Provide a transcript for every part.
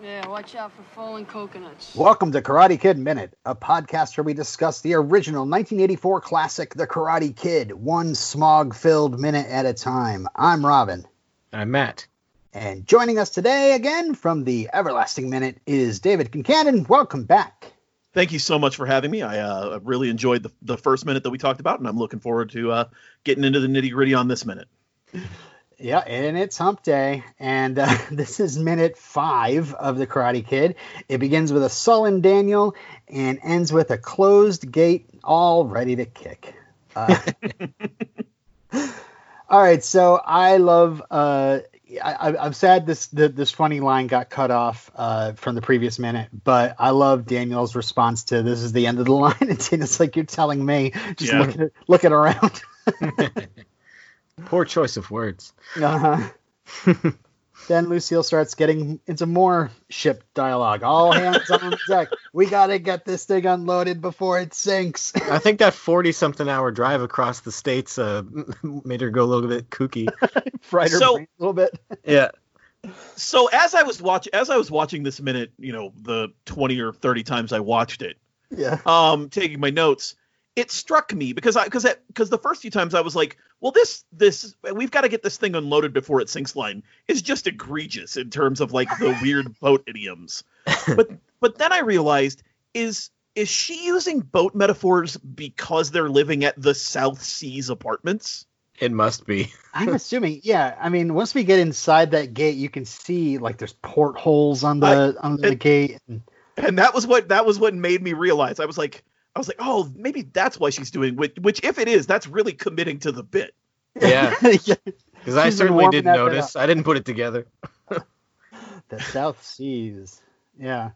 Yeah, watch out for falling coconuts. Welcome to Karate Kid Minute, a podcast where we discuss the original 1984 classic, The Karate Kid, one smog filled minute at a time. I'm Robin. I'm Matt. And joining us today again from the Everlasting Minute is David Kincannon. Welcome back. Thank you so much for having me. I uh, really enjoyed the, the first minute that we talked about, and I'm looking forward to uh, getting into the nitty gritty on this minute. Yeah, and it's hump day. And uh, this is minute five of The Karate Kid. It begins with a sullen Daniel and ends with a closed gate, all ready to kick. Uh, all right, so I love. Uh, I, I'm sad this the, this funny line got cut off uh, from the previous minute, but I love Daniel's response to this is the end of the line. And it's like you're telling me, just Yeah. looking looking around. Poor choice of words. Uh-huh. then Lucille starts getting into more ship dialogue. All hands on deck. We gotta get this thing unloaded before it sinks. I think that 40 something hour drive across the states uh, made her go a little bit kooky. Fried her So- brain a little bit. Yeah. So as I was watch as I was watching this minute, you know, the 20 or 30 times I watched it, Yeah. um, taking my notes, it struck me because I because that because the first few times I was like, well, this this we've got to get this thing unloaded before it sinks. Line is just egregious in terms of like the weird boat idioms. But but then I realized is is she using boat metaphors because they're living at the South Seas apartments? It must be. I'm assuming, yeah. I mean, once we get inside that gate, you can see like there's portholes on the on the it- gate. And, and that was what that was what made me realize. I was like, I was like, oh, maybe that's why she's doing which. Which, if it is, that's really committing to the bit. Yeah. yeah. Because I certainly didn't notice. I didn't put it together. The South Seas. Yeah.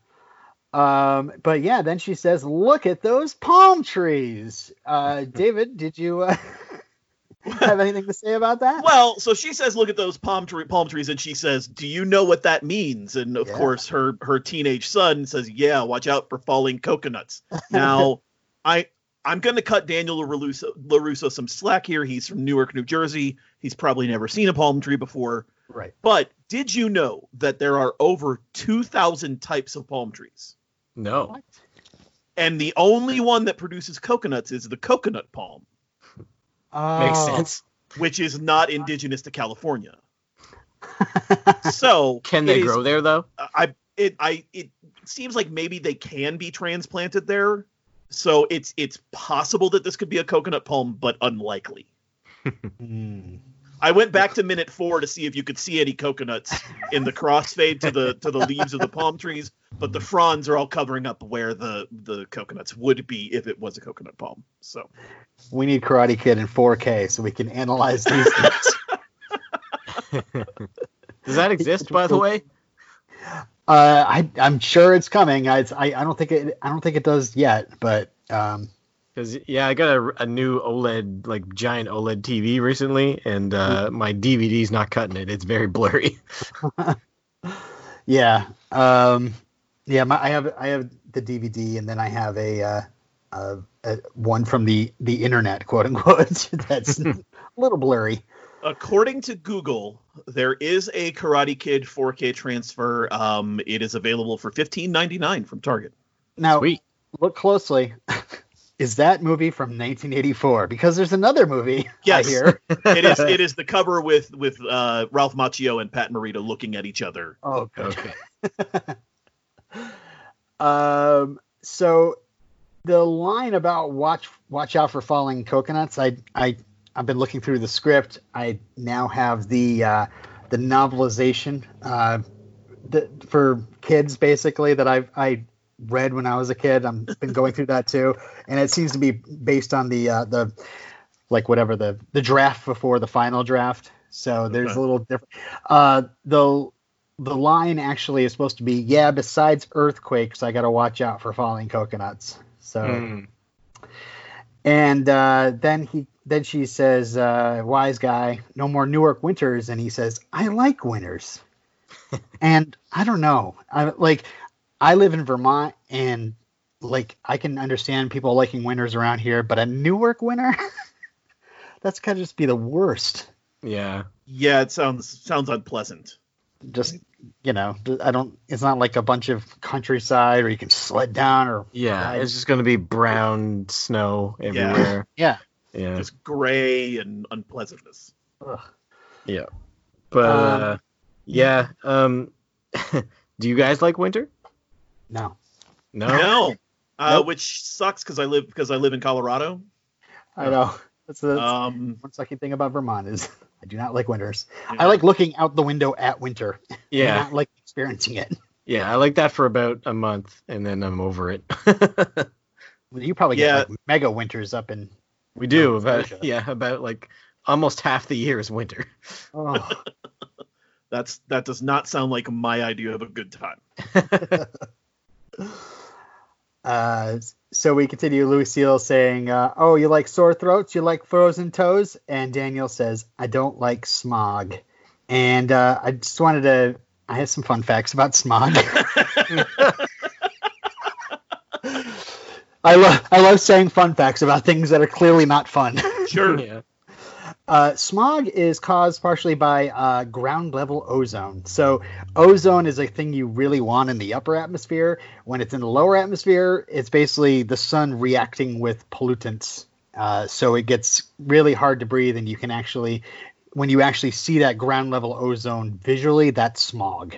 Um, but yeah, then she says, "Look at those palm trees." Uh, David, did you uh, have anything to say about that? Well, so she says, "Look at those palm tree palm trees," and she says, "Do you know what that means?" And of Yeah. course, her her teenage son says, "Yeah, watch out for falling coconuts." Now, I I'm going to cut Daniel LaRusso, LaRusso some slack here. He's from Newark, New Jersey. He's probably never seen a palm tree before. Right. But did you know that there are over 2,000 types of palm trees? No. And the only one that produces coconuts is the coconut palm, Makes Oh. sense. which is not indigenous to California. So Can it they is- grow there, though? I it I it seems like maybe they can be transplanted there. So it's it's possible that this could be a coconut palm, but unlikely. Hmm. I went back to minute four to see if you could see any coconuts in the crossfade to the to the leaves of the palm trees, but the fronds are all covering up where the the coconuts would be if it was a coconut palm. So We need Karate Kid in 4K so we can analyze these things. Does that exist, by the way? Uh, I, I'm sure it's coming. I, I, I don't think it. I don't think it does yet. But um, Because yeah, I got a, a new OLED, like giant OLED TV recently, and uh, my DVD's not cutting it. It's very blurry. yeah, um, yeah. My, I have I have the DVD, and then I have a, uh, uh, a one from the the internet, quote unquote. That's a little blurry. According to Google, there is a Karate Kid 4K transfer. Um, it is available for $15.99 from Target. Now Sweet. look closely. Is that movie from 1984? Because there's another movie. Yes. I hear. It is it is the cover with with uh, Ralph Macchio and Pat Morita looking at each other. Oh, good. Okay. Um, so the line about watch watch out for falling coconuts. I I I've been looking through the script. I now have the uh, the novelization uh, the, for kids basically that I I read when I was a kid. I'm been going through that too, and it seems to be based on the uh, the like whatever the the draft before the final draft. So there's Okay. a little different. Uh, the the line actually is supposed to be yeah. Besides earthquakes, I got to watch out for falling coconuts. So Mm. And uh, then he then she says, uh, "Wise guy, no more Newark winters." And he says, "I like winters." and I don't know. I like I live in Vermont, and like I can understand people liking winters around here, but a Newark winter, that's gotta just be the worst. Yeah. Yeah, it sounds sounds unpleasant. Just you know, I don't. It's not like a bunch of countryside or you can sled down or Yeah, Right. it's just gonna be brown snow everywhere. yeah. Yeah, Just gray and unpleasantness. Ugh. yeah. But Um, uh, yeah, um, do you guys like winter? No, No. No, uh, Nope. which sucks because I live because I live in Colorado. I know. That's the Um, one sucky thing about Vermont is I do not like winters. I like looking out the window at winter. Yeah, not like experiencing it. yeah. I like that for about a month, and then I'm over it. You probably Yeah. get like mega winters up in. we do Oh, about yeah about like almost half the year is winter. Oh, That's that does not sound like my idea of a good time. Uh, so we continue. Lucille saying, uh, "Oh, you like sore throats? You like frozen toes?" And Daniel says, "I don't like smog." And uh, I just wanted to. I have some fun facts about smog. I love I love saying fun facts about things that are clearly not fun. Sure. yeah. Uh, smog is caused partially by uh, ground level ozone. So, ozone is a thing you really want in the upper atmosphere. When it's in the lower atmosphere, it's basically the sun reacting with pollutants. Uh, so, it gets really hard to breathe, and you can actually, when you actually see that ground level ozone visually, that's smog.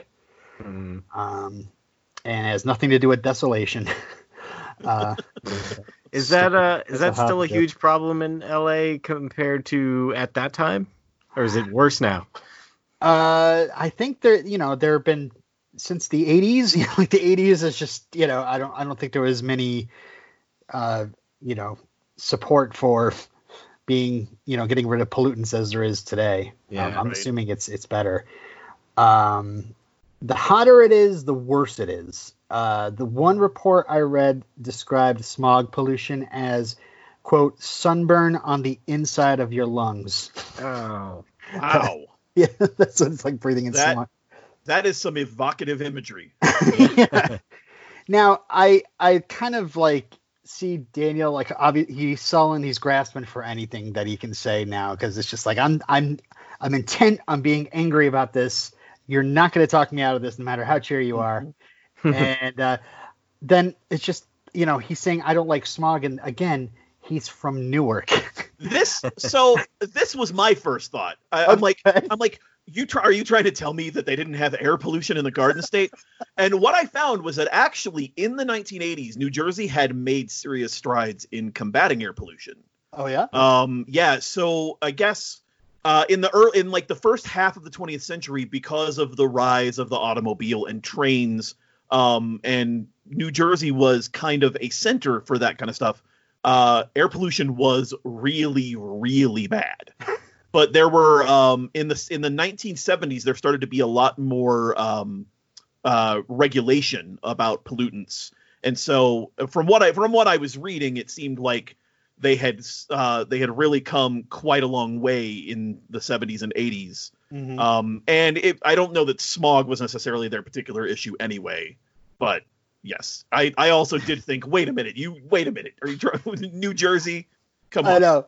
Mm. Um, and it has nothing to do with desolation. Is that uh is That's that a still a tip. huge problem in LA compared to at that time, or is it worse now? Uh, I think there, you know, there have been since the '80s. You know, like the '80s is just, you know, I don't, I don't think there was many, uh, you know, support for being, you know, getting rid of pollutants as there is today. Yeah, Um, I'm right. assuming it's it's better. Um, the hotter it is, the worse it is. Uh, the one report I read described smog pollution as quote sunburn on the inside of your lungs. Oh. Wow. Yeah, that's it's like breathing in That- smog. That is some evocative imagery. Yeah. Now, I I kind of like see Daniel like obviously he's sullen, he's grasping for anything that he can say now because it's just like I'm I'm I'm intent on being angry about this. You're not going to talk me out of this, no matter how cheery you are. and uh, then it's just you know he's saying I don't like smog, and again he's from Newark. This so this was my first thought. I, I'm like I'm like you try, are you trying to tell me that they didn't have air pollution in the Garden State? and what I found was that actually in the 1980s, New Jersey had made serious strides in combating air pollution. oh yeah, Um, yeah, so I guess uh, in the early, in like the first half of the 20th century, because of the rise of the automobile and trains, um, and New Jersey was kind of a center for that kind of stuff. Uh, air pollution was really, really bad. But there were um, in the in the 1970s, there started to be a lot more um, uh, regulation about pollutants, and so from what I from what I was reading, it seemed like they had uh, they had really come quite a long way in the 70s and 80s. Mhm. Um, and it, I don't know that smog was necessarily their particular issue anyway, but yes, I, I also did think, wait a minute, you wait a minute, are you trying New Jersey? Come I on, know.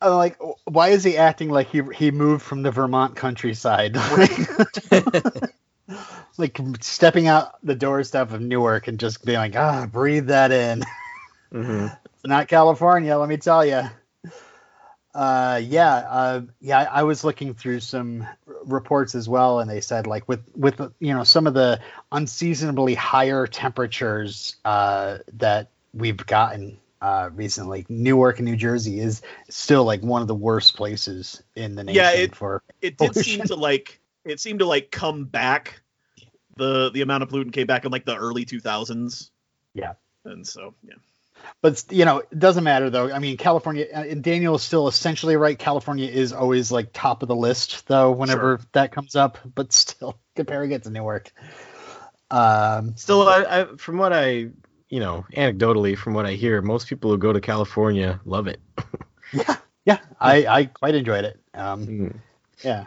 I'm like, why is he acting like he he moved from the Vermont countryside? like stepping out the doorstep of Newark and just being like, ah, breathe that in. hmm It's not California, let me tell you. Uh, yeah, uh, yeah. I was looking through some r- reports as well, and they said like with with you know some of the unseasonably higher temperatures uh, that we've gotten uh, recently, Newark, New Jersey is still like one of the worst places in the nation Yeah, it- for. it did seem to like it seemed to like come back. The the amount of pollutant came back in like the early 2000s. Yeah. and so yeah. But you know, it doesn't matter though. I mean, California uh, and Daniel is still essentially right. California is always like top of the list though whenever that comes up. But still, comparing it to Newark. Um, Still, I, I, from what I, you know, anecdotally, from what I hear, most people who go to California love it. yeah, yeah, I I quite enjoyed it. Um, Mm. yeah.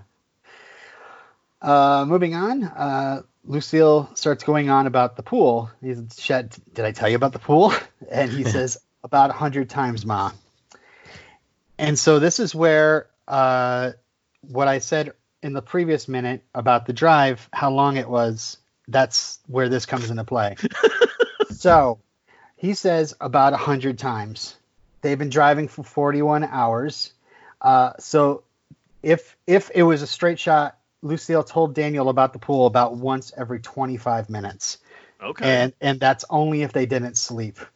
Uh, moving on, uh, Lucille starts going on about the pool. He says, Shed, did I tell you about the pool? And he says, about a hundred times, Ma. And so this is where uh, what I said in the previous minute about the drive, how long it was, that's where this comes into play. so he says about a 100 times. They've been driving for 41 hours. Uh, so if if it was a straight shot, Lucille told Daniel about the pool about once every 25 minutes. Okay. And and that's only if they didn't sleep.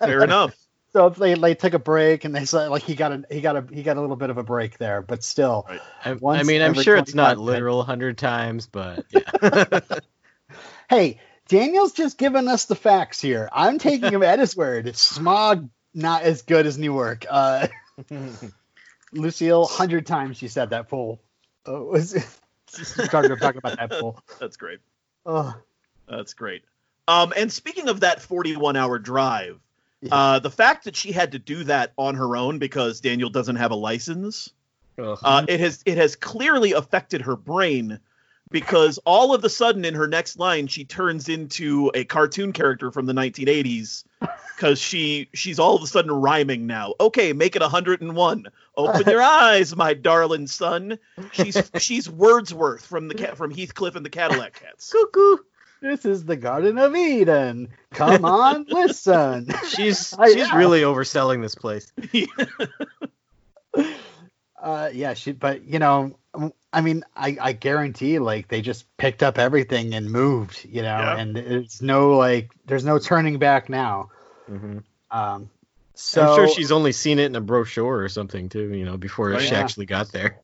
Fair enough. So if they, they took a break and they said like he got a he got a he got a little bit of a break there, but still. Right. I, I mean, I'm sure it's 25 not literal hundred times, but yeah. Hey, Daniel's just giving us the facts here. I'm taking him at his word. Smog not as good as Newark. Uh, Lucille, hundred times she said that pool. Oh, was started to talk about that pool. That's great. Oh, That's great. Um, and speaking of that 41 hour drive, Yeah. uh, the fact that she had to do that on her own because Daniel doesn't have a license, Ugh. uh, it has it has clearly affected her brain because all of a sudden in her next line she turns into a cartoon character from the 1980s because she she's all of a sudden rhyming now. Okay, make it 101. Open your eyes, my darling son. She's she's Wordsworth from the cat from Heathcliff and the Cadillac Cats. cuckoo! This is the Garden of Eden. Come on, listen. she's she's yeah. really overselling this place. Uh, yeah, she. But you know, I mean, I, I guarantee, like, they just picked up everything and moved. You know, Yeah. and it's no like, there's no turning back now. hmm Um, so I'm sure she's only seen it in a brochure or something too, you know, before Right. she Yeah. actually got there.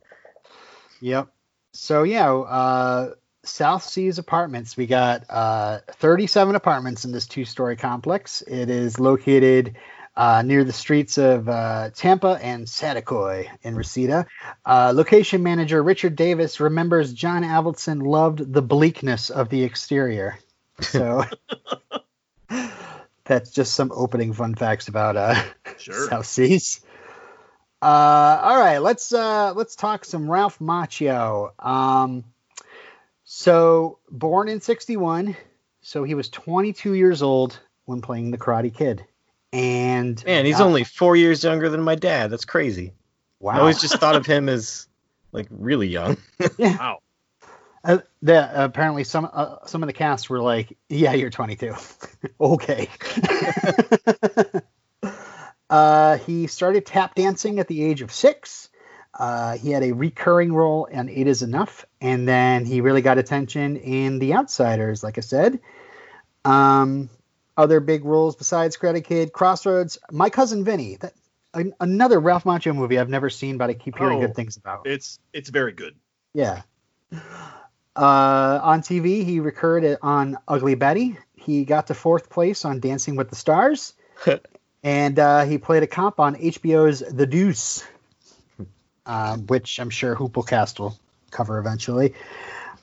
Yep. So yeah, uh, South Seas Apartments. We got uh, 37 apartments in this two-story complex. It is located uh, near the streets of uh, Tampa and Saticoy in Reseda. Uh, location manager Richard Davis remembers John Avildsen loved the bleakness of the exterior. So that's just some opening fun facts about uh, Sure. South Seas. Uh, all right, let's uh, let's talk some Ralph Macchio. Um, so born in '61, so he was 22 years old when playing the Karate Kid, and Man, he's uh, only four years younger than my dad. That's crazy. wow. I always just thought of him as like really young. Wow. Uh, the, apparently some uh, some of the cast were like, "Yeah, you're 22." okay. uh, he started tap dancing at the age of six. Uh, he had a recurring role in Eight Is Enough, and then he really got attention in The Outsiders, like I said. Um, other big roles besides Karate Kid, Crossroads, My Cousin Vinny. That, an, another Ralph Macchio movie I've never seen, but I keep hearing Oh. good things about. It's it's very good. Yeah. Uh, on TV, he recurred on Ugly Betty. He got to fourth place on Dancing with the Stars, and uh, he played a cop on HBO's The Deuce, um, which I'm sure Hooplecast will cover eventually.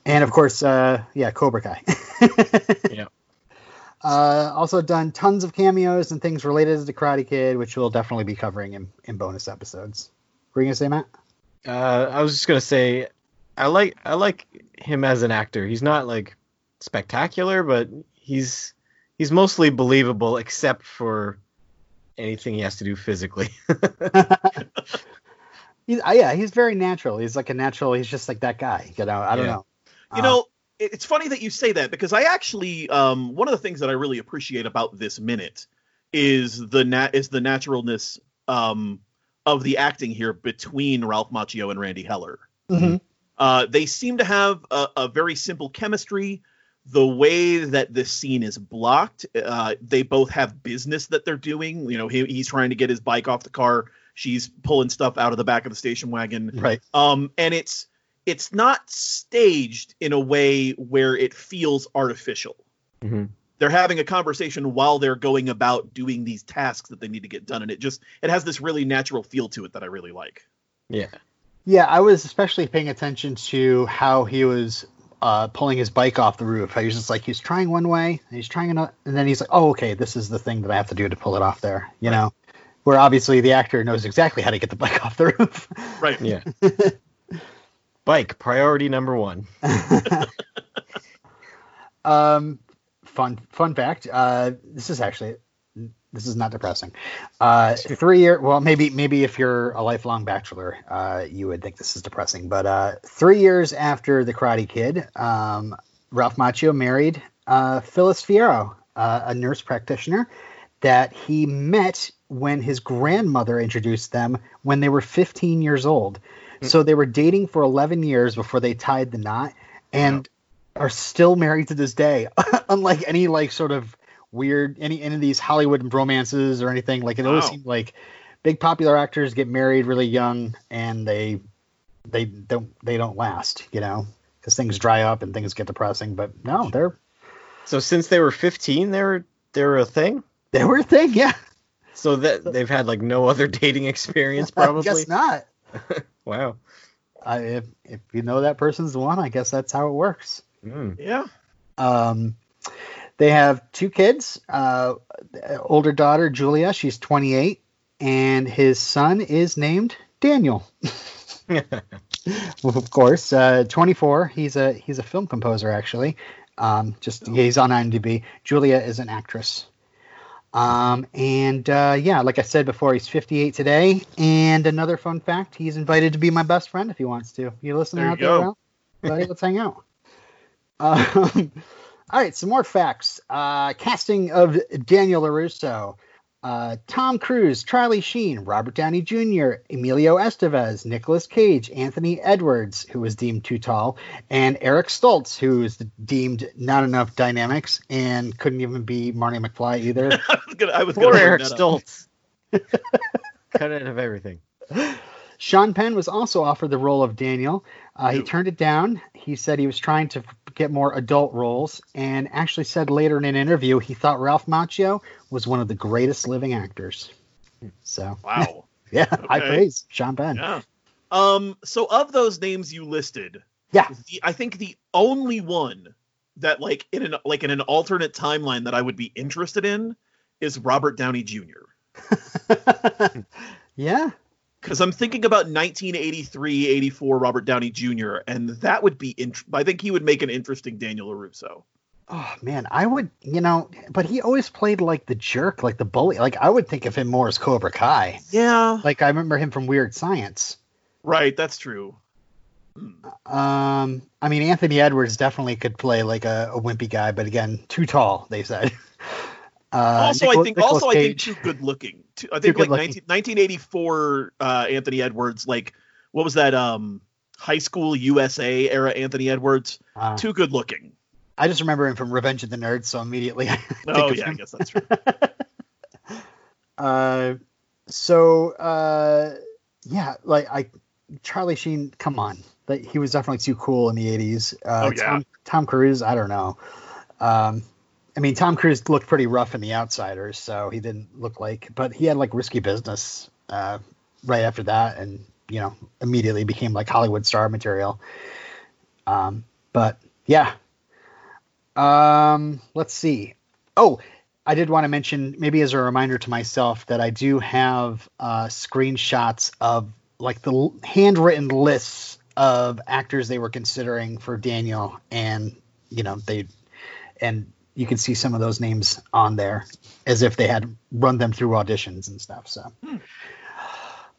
And of course, uh, yeah, Cobra Kai. Yeah. Uh, also done tons of cameos and things related to the Karate Kid, which we'll definitely be covering in, in bonus episodes. Were you gonna say, Matt? Uh, I was just gonna say, I like I like him as an actor. He's not like spectacular, but he's he's mostly believable, except for anything he has to do physically. he's, uh, yeah, he's very natural. He's like a natural. He's just like that guy. You know, I don't Yeah. know. You know, it's funny that you say that because I actually um, one of the things that I really appreciate about this minute is the nat is the naturalness um, of the acting here between Ralph Macchio and Randee Heller. mhm. Uh, they seem to have a, a very simple chemistry. The way that this scene is blocked, uh, they both have business that they're doing. You know, he, he's trying to get his bike off the car. She's pulling stuff out of the back of the station wagon right. um and it's it's not staged in a way where it feels artificial Mhm. they're having a conversation while they're going about doing these tasks that they need to get done and it just it has this really natural feel to it that i really like Yeah. Yeah, I was especially paying attention to how he was uh, pulling his bike off the roof. He was just like he's trying one way, and he's trying another, and then he's like, "Oh, okay, this is the thing that I have to do to pull it off there." You know, where obviously the actor knows exactly how to get the bike off the roof. right Yeah. Bike priority number one. um, fun fun fact. Uh, this is actually this is not depressing. Uh, three year, well, maybe maybe if you're a lifelong bachelor, uh, you would think this is depressing. But uh, three years after the Karate Kid, um, Ralph Macchio married uh, Phyllis Fierro, uh, a nurse practitioner that he met when his grandmother introduced them when they were 15 years old. So they were dating for 11 years before they tied the knot, and are still married to this day. Unlike any like sort of weird any any of these Hollywood romances or anything. Like it always Wow. seemed like big popular actors get married really young and they they don't they don't last, you know, because things dry up and things get depressing. But no, they're So since they were 15, they were they were a thing. they were a thing, yeah. So that they've had like no other dating experience, I probably. guess not. Wow. I, if if you know that person's the one, I guess that's how it works. Mm. Yeah. Um, they have two kids. Uh, older daughter Julia, she's 28, and his son is named Daniel. Of course, uh, 24. He's a he's a film composer actually. Um, just he's on IMDb. Julia is an actress. Um, and uh, yeah, like I said before, he's 58 today. And another fun fact: he's invited to be my best friend if he wants to. You listening There you out there. Ralph? Buddy, let's hang out. Um, all right, some more facts. Uh, casting of Daniel LaRusso. Uh, Tom Cruise, Charlie Sheen, Robert Downey Jr., Emilio Estevez, Nicolas Cage, Anthony Edwards, who was deemed too tall, and Eric Stoltz, who was deemed not enough dynamics and couldn't even be Marty McFly either. I was gonna. I was Poor gonna Eric that. Stoltz. Cut out of everything. Sean Penn was also offered the role of Daniel. Uh, he turned it down. He said he was trying to f- get more adult roles, and actually said later in an interview he thought Ralph Macchio was one of the greatest living actors. So, Wow. yeah, high praise, Sean Penn. Yeah. Um. So of those names you listed, Yeah. the, I think the only one that like in an like in an alternate timeline that I would be interested in is Robert Downey Jr. yeah, Because I'm thinking about 1983, 84 Robert Downey Jr. and that would be. Int- I think he would make an interesting Daniel Larusso. Oh man, I would, you know, but he always played like the jerk, like the bully. Like I would think of him more as Cobra Kai. Yeah. Like I remember him from Weird Science. Right. That's true. Um, I mean, Anthony Edwards definitely could play like a, a wimpy guy, but again, too tall. They said. Uh, also, I think Nicolas also I think too good looking. Too, I think good like 19, 1984 uh, Anthony Edwards, like what was that? Um, high school USA era Anthony Edwards, Uh, too good looking. I just remember him from Revenge of the Nerds, so immediately I Oh yeah, I guess that's true. Uh, so uh, yeah, like I, Charlie Sheen, come on, like he was definitely too cool in the '80s. Uh, Oh, yeah. Tom, Tom Cruise, I don't know. Um, I mean, Tom Cruise looked pretty rough in The Outsiders, so he didn't look like, but he had like risky business uh, right after that, and you know, immediately became like Hollywood star material. Um, but yeah. Um, let's see. Oh, I did want to mention, maybe as a reminder to myself, that I do have uh, screenshots of like the handwritten lists of actors they were considering for Daniel, and you know they, and you can see some of those names on there as if they had run them through auditions and stuff. So.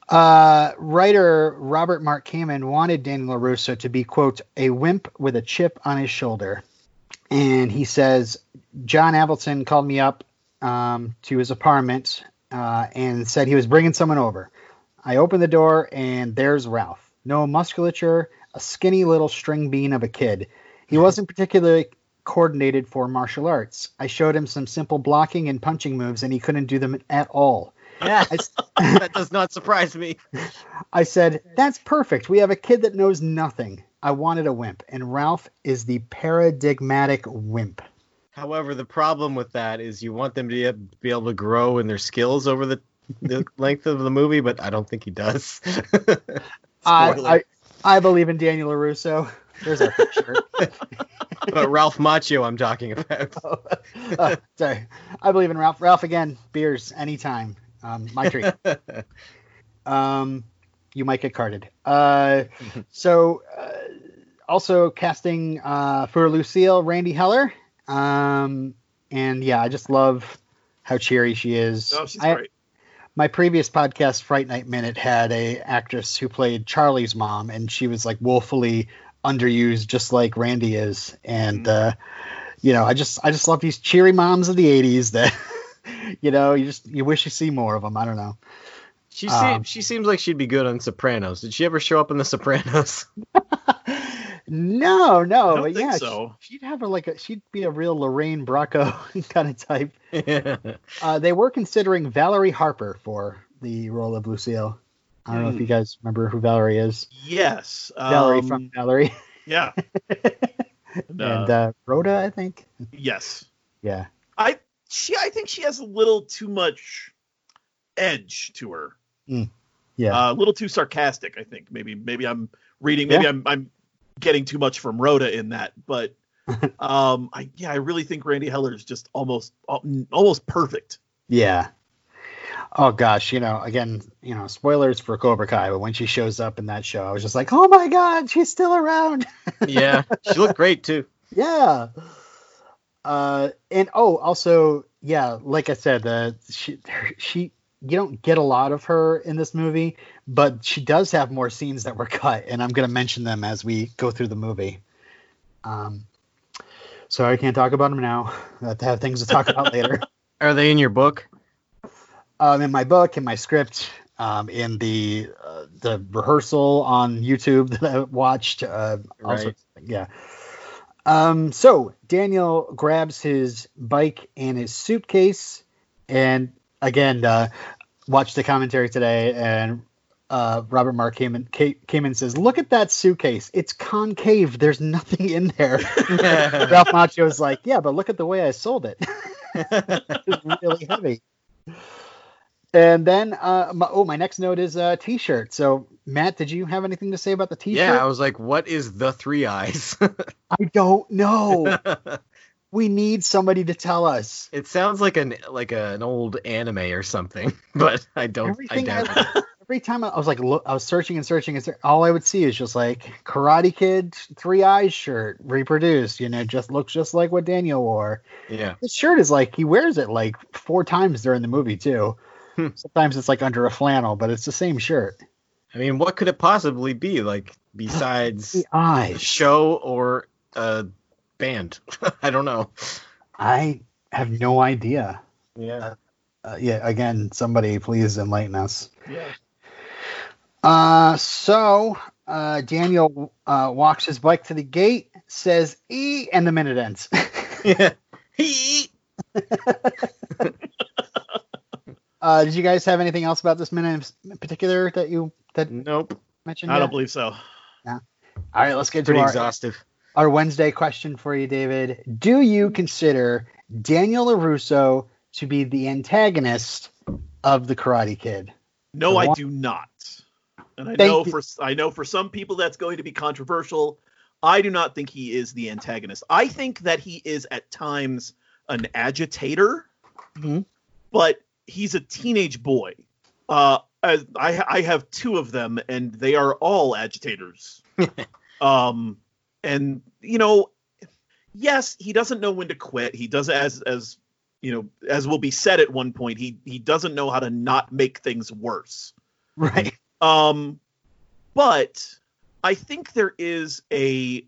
Uh, writer Robert Mark Kamen wanted Daniel LaRusso to be, quote, a wimp with a chip on his shoulder. And he says, John Avildsen called me up um, to his apartment uh, and said he was bringing someone over. I opened the door, and there's Ralph. No musculature, a skinny little string bean of a kid. He wasn't particularly coordinated for martial arts. I showed him some simple blocking and punching moves, and he couldn't do them at all. Yeah, that does not surprise me. I said, That's perfect. We have a kid that knows nothing. I wanted a wimp, and Ralph is the paradigmatic wimp. However, the problem with that is you want them to be able to grow in their skills over the, the length of the movie, but I don't think he does. I, I, I believe in Daniel LaRusso. There's our shirt. but Ralph Macchio, I'm talking about. Uh, sorry. I believe in Ralph. Ralph again, beers anytime. Um, my treat. um, you might get carded. Uh, so, uh, also casting uh, for Lucille, Randee Heller. Um, and yeah, I just love how cheery she is. Oh, she's I- great. my previous podcast, Fright Night Minute, had a actress who played Charlie's mom, and she was like woefully underused, just like Randee is. And Mhm. uh, you know, I just I just love these cheery moms of the '80s that you know you just you wish you see more of them. I don't know. She Um, seems she seems like she'd be good on Sopranos. Did she ever show up in The Sopranos? no, no, I don't but think yeah, so. she, would have her like a she'd be a real Lorraine Bracco kind of type. yeah. Uh, they were considering Valerie Harper for the role of Lucille. I don't know if you guys remember who Valerie is. Yes. Valerie um, from Valerie. Yeah. and uh, Rhoda, I think. yes. Yeah. I she I think she has a little too much edge to her. Yeah. Uh, a little too sarcastic, I think. Maybe maybe I'm reading maybe Yeah. I'm I'm getting too much from Rhoda in that, but um I yeah, I really think Randee Heller is just almost almost perfect. yeah. Oh gosh, you know, again, you know, spoilers for Cobra Kai, but when she shows up in that show, I was just like, oh my god, she's still around. yeah. She looked great too. yeah. Uh, and oh, also, yeah, like I said, uh, she, she, you don't get a lot of her in this movie, but she does have more scenes that were cut, and I'm going to mention them as we go through the movie. Um, sorry, I can't talk about them now. I have to have things to talk about later. Are they in your book? Um, in my book, in my script, um, in the uh, the rehearsal on YouTube that I watched. Uh, also, Right. yeah. Um, so Daniel grabs his bike and his suitcase, and again, uh, watched the commentary today, and uh, Robert Mark Kamen, came in and says, "Look at that suitcase. It's concave. There's nothing in there." Ralph Macchio was like, "Yeah, but look at the way I sold it. it's really heavy." And then, uh, my, oh, my next note is a T-shirt. So, Matt, did you have anything to say about the T-shirt? yeah, I was like, what is the three eyes? I don't know. we need somebody to tell us. it sounds like an like an old anime or something, but I don't. I Everything doubt I-. Every time I was like, look, I was searching and searching, and all I would see is just like Karate Kid Three Eyes shirt reproduced. You know, just looks just like what Daniel wore. Yeah. This shirt is like he wears it like four times during the movie too. Hmm. Sometimes it's like under a flannel, but it's the same shirt. I mean, what could it possibly be like besides The eyes. show or a band? I don't know. I have no idea. Yeah. Uh, yeah, again, somebody please enlighten us. Yeah. Uh, so uh, Daniel uh, walks his bike to the gate, says "e," and the minute ends. Yeah. Uh, did you guys have anything else about this minute in particular that you that nope. mentioned? I yet? don't believe so. Yeah. All right, let's get to Pretty our, exhaustive. our Wednesday question for you, David. Do you consider Daniel LaRusso to be the antagonist of the Karate Kid? No, The I one- do not. And I Thank know you. for I know for some people that's going to be controversial. I do not think he is the antagonist. I think that he is at times an agitator, Mhm. but he's a teenage boy. Uh, I I have two of them, and they are all agitators. um, and you know, yes, he doesn't know when to quit. He does as as you know, as will be said at one point. He he doesn't know how to not make things worse. Right. Um, but I think there is a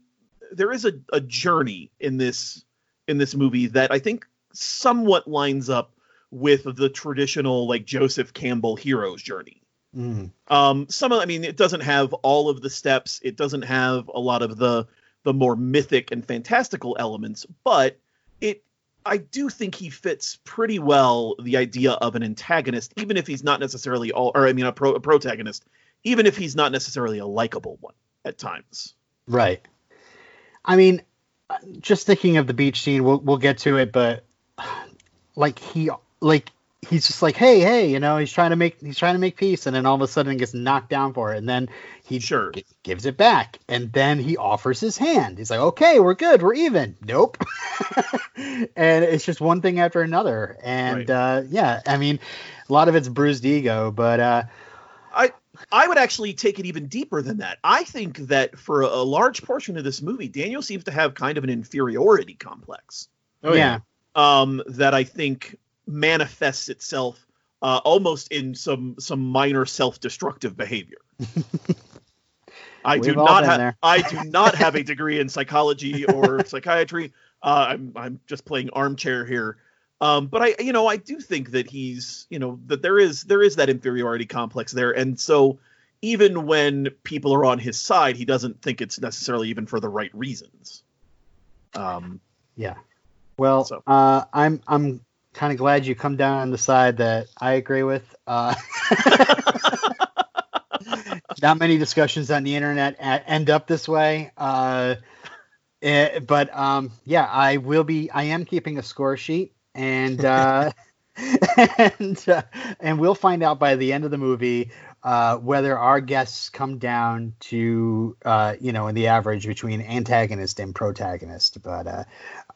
there is a, a journey in this in this movie that I think somewhat lines up with the traditional like Joseph Campbell hero's journey. Mm. Um, some of I mean it doesn't have all of the steps, it doesn't have a lot of the the more mythic and fantastical elements, but it I do think he fits pretty well the idea of an antagonist, even if he's not necessarily all, or I mean, a, pro, a protagonist, even if he's not necessarily a likable one at times. Right. I mean, uh, just thinking of the beach scene, we'll we'll get to it, but like he like he's just like, hey, hey, you know, he's trying to make he's trying to make peace, and then all of a sudden gets knocked down for it, and then he Sure. gi- gives it back, and then he offers his hand. He's like, okay, we're good, we're even. Nope. and it's just one thing after another, and Right. uh, yeah, I mean, a lot of it's bruised ego, but uh, I would actually take it even deeper than that. I think that for a, a large portion of this movie, Daniel seems to have kind of an inferiority complex. Oh yeah. um, that I think manifests itself uh, almost in some some minor self-destructive behavior. I do We've all not have. I do not have a degree in psychology or psychiatry. Uh, I'm I'm just playing armchair here. Um, but I you know I do think that he's you know that there is there is that inferiority complex there, and so even when people are on his side, he doesn't think it's necessarily even for the right reasons. Um, Yeah. Well, So- uh, I'm I'm kind of glad you come down on the side that I agree with. Uh, not many discussions on the internet end up this way. Uh, eh, but um, yeah, I will be. I am keeping a score sheet, and uh, and uh, and we'll find out by the end of the movie uh, whether our guests come down to uh, you know in the average between antagonist and protagonist. But uh,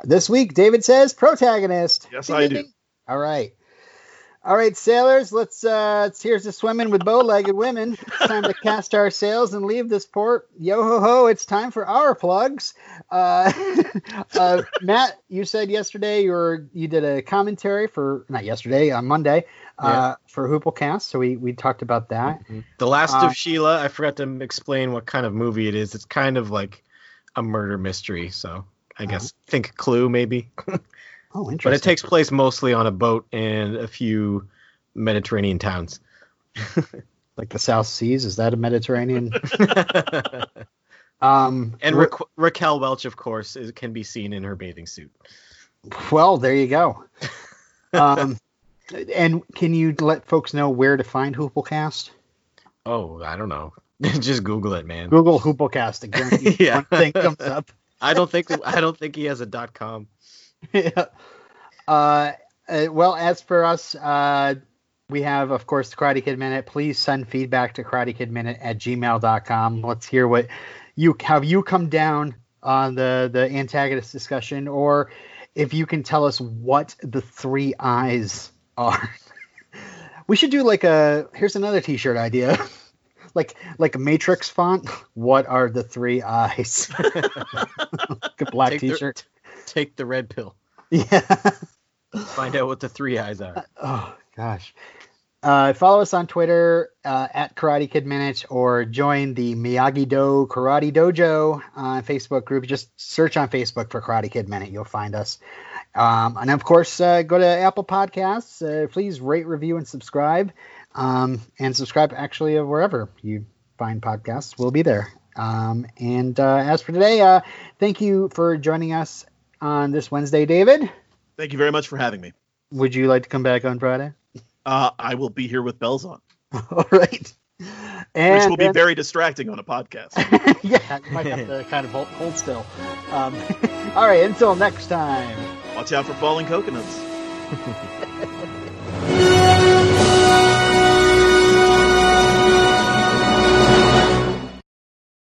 this week, David says protagonist. Yes, Ding, I ding, do. ding. All right. All right, sailors, let's uh here's to swimming with bow-legged women. It's time to cast our sails and leave this port. Yo ho ho, it's time for our plugs. Uh, uh Matt, you said yesterday you were you did a commentary for not yesterday, on Monday, uh for Hooplecast, so we we talked about that. The Last Uh, of Sheila. I forgot to explain what kind of movie it is. It's kind of like a murder mystery. So I guess think Clue maybe. Oh, interesting. But it takes place mostly on a boat and a few Mediterranean towns. like the South Seas, is that a Mediterranean? Um and Ra- Ra- Raquel Welch, of course, is, can be seen in her bathing suit. Well, there you go. Um, and can you let folks know where to find Hooplecast? Oh, I don't know. Just Google it, man. Google Hooplecast. I guarantee Yeah. thing comes up. I don't think I don't think he has a dot com. yeah. Uh, uh, well, as for us, uh, we have, of course, the Karate Kid Minute. Please send feedback to karatekidminute at gmail.com. Let's hear what you have you come down on the, the antagonist discussion, or if you can tell us what the three eyes are. we should do like a here's another t-shirt idea. like like a matrix font. What are the three eyes? like a black Take the- t-shirt. Take the red pill. Yeah. Find out what the three eyes are. Oh gosh. Uh, follow us on Twitter uh, at Karate Kid Minute or join the Miyagi Do Karate Dojo uh, Facebook group. Just search on Facebook for Karate Kid Minute. You'll find us. Um, and of course, uh, go to Apple Podcasts. Uh, please rate, review, and subscribe. Um, and subscribe actually wherever you find podcasts. We'll be there. Um, and uh, as for today, uh, thank you for joining us on this Wednesday, David. thank you very much for having me. Would you like to come back on Friday? Uh, I will be here with bells on, All right. And which will be very distracting on a podcast. yeah, you might have to kind of hold, hold still. Um, all right, until next time. Watch out for falling coconuts.